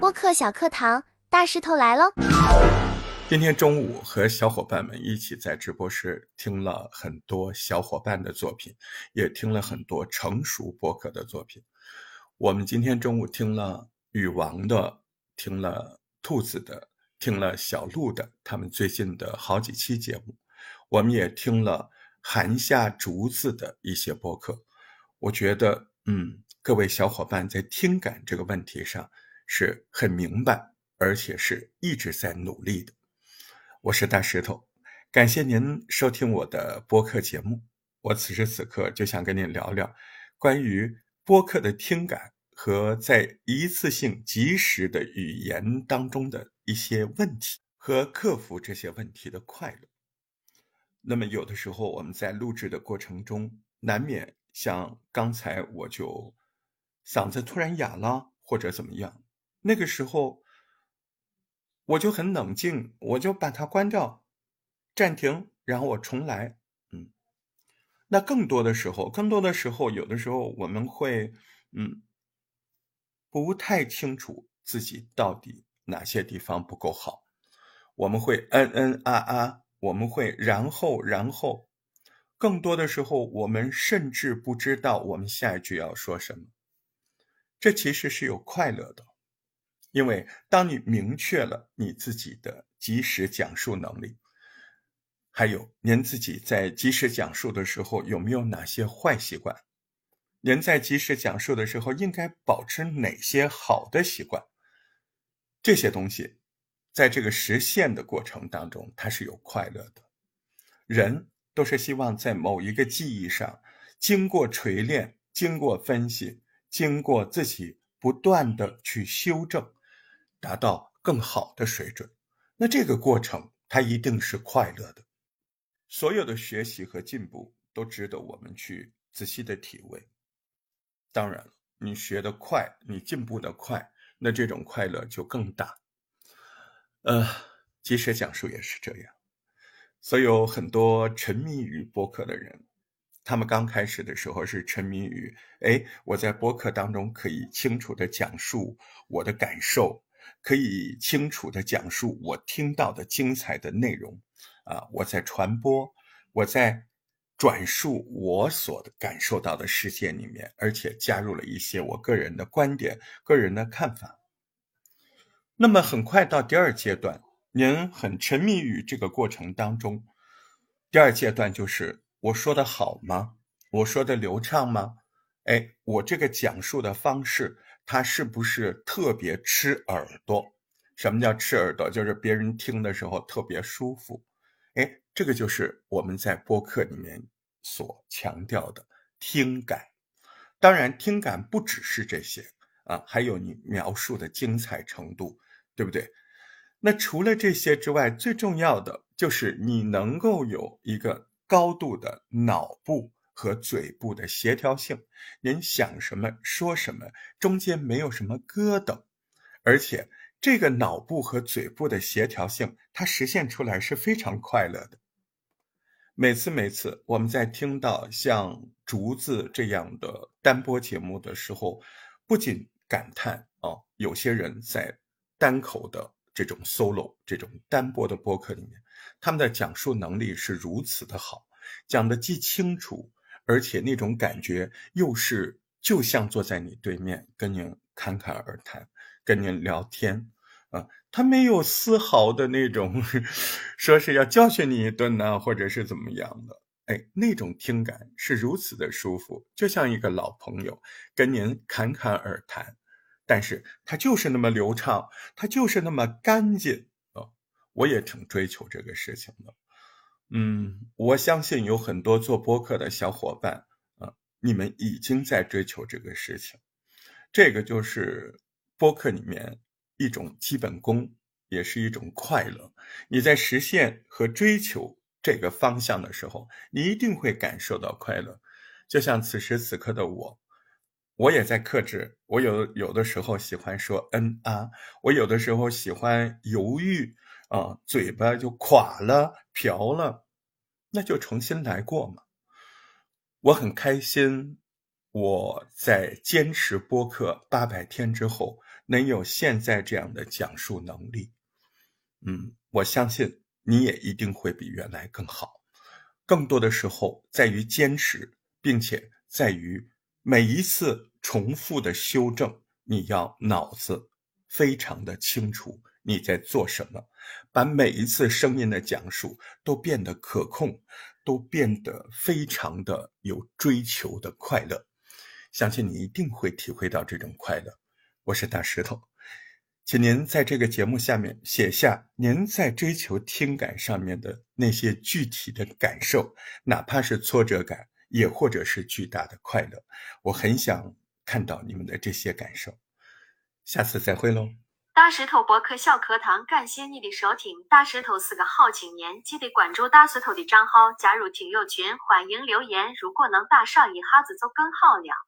播客小课堂，大石头来喽！今天中午和小伙伴们一起在直播室听了很多小伙伴的作品，也听了很多成熟播客的作品。我们今天中午听了禹王的，听了兔子的，听了小鹿的，他们最近的好几期节目。我们也听了寒夏竹子的一些播客。我觉得，嗯，各位小伙伴在听感这个问题上是很明白，而且是一直在努力的。我是大石头，感谢您收听我的播客节目。我此时此刻就想跟您聊聊关于播客的听感和在一次性及时的语言当中的一些问题和克服这些问题的快乐。那么有的时候我们在录制的过程中，难免像刚才我就嗓子突然哑了或者怎么样，那个时候。我就很冷静，我就把它关掉，暂停，然后我重来。嗯，那更多的时候，更多的时候，有的时候我们会，嗯，不太清楚自己到底哪些地方不够好，我们会嗯嗯啊啊，我们会然后然后，更多的时候，我们甚至不知道我们下一句要说什么。这其实是有快乐的。因为当你明确了你自己的及时讲述能力，还有您自己在及时讲述的时候有没有哪些坏习惯，您在及时讲述的时候应该保持哪些好的习惯，这些东西，在这个实现的过程当中，它是有快乐的。人都是希望在某一个记忆上，经过锤炼，经过分析，经过自己不断的去修正。达到更好的水准，那这个过程它一定是快乐的。所有的学习和进步都值得我们去仔细的体味。当然了，你学得快，你进步的快，那这种快乐就更大。呃，即使讲述也是这样。所以有很多沉迷于播客的人，他们刚开始的时候是沉迷于，哎，我在播客当中可以清楚的讲述我的感受。可以清楚地讲述我听到的精彩的内容，啊，我在传播，我在转述我所感受到的世界里面，而且加入了一些我个人的观点、个人的看法。那么很快到第二阶段，您很沉迷于这个过程当中。第二阶段就是我说的好吗？我说的流畅吗？哎，我这个讲述的方式。它是不是特别吃耳朵？什么叫吃耳朵？就是别人听的时候特别舒服。哎，这个就是我们在播客里面所强调的听感。当然，听感不只是这些啊，还有你描述的精彩程度，对不对？那除了这些之外，最重要的就是你能够有一个高度的脑部。和嘴部的协调性，您想什么说什么，中间没有什么疙瘩，而且这个脑部和嘴部的协调性，它实现出来是非常快乐的。每次每次我们在听到像竹子这样的单播节目的时候，不仅感叹啊，有些人在单口的这种 solo 这种单播的播客里面，他们的讲述能力是如此的好，讲的既清楚。而且那种感觉又是就像坐在你对面跟您侃侃而谈，跟您聊天，啊，他没有丝毫的那种说是要教训你一顿呢，或者是怎么样的，哎，那种听感是如此的舒服，就像一个老朋友跟您侃侃而谈，但是它就是那么流畅，它就是那么干净啊，我也挺追求这个事情的。嗯，我相信有很多做播客的小伙伴啊，你们已经在追求这个事情。这个就是播客里面一种基本功，也是一种快乐。你在实现和追求这个方向的时候，你一定会感受到快乐。就像此时此刻的我，我也在克制。我有有的时候喜欢说嗯啊，我有的时候喜欢犹豫。啊，嘴巴就垮了、瓢了，那就重新来过嘛。我很开心，我在坚持播客八百天之后，能有现在这样的讲述能力。嗯，我相信你也一定会比原来更好。更多的时候在于坚持，并且在于每一次重复的修正，你要脑子非常的清楚你在做什么，把每一次声音的讲述都变得可控，都变得非常的有追求的快乐。相信你一定会体会到这种快乐。我是大石头，请您在这个节目下面写下您在追求听感上面的那些具体的感受，哪怕是挫折感，也或者是巨大的快乐。我很想看到你们的这些感受。下次再会喽！大石头博客小课堂，感谢你的收听。大石头是个好青年，记得关注大石头的账号，加入听友群，欢迎留言。如果能打赏一下子就更好了。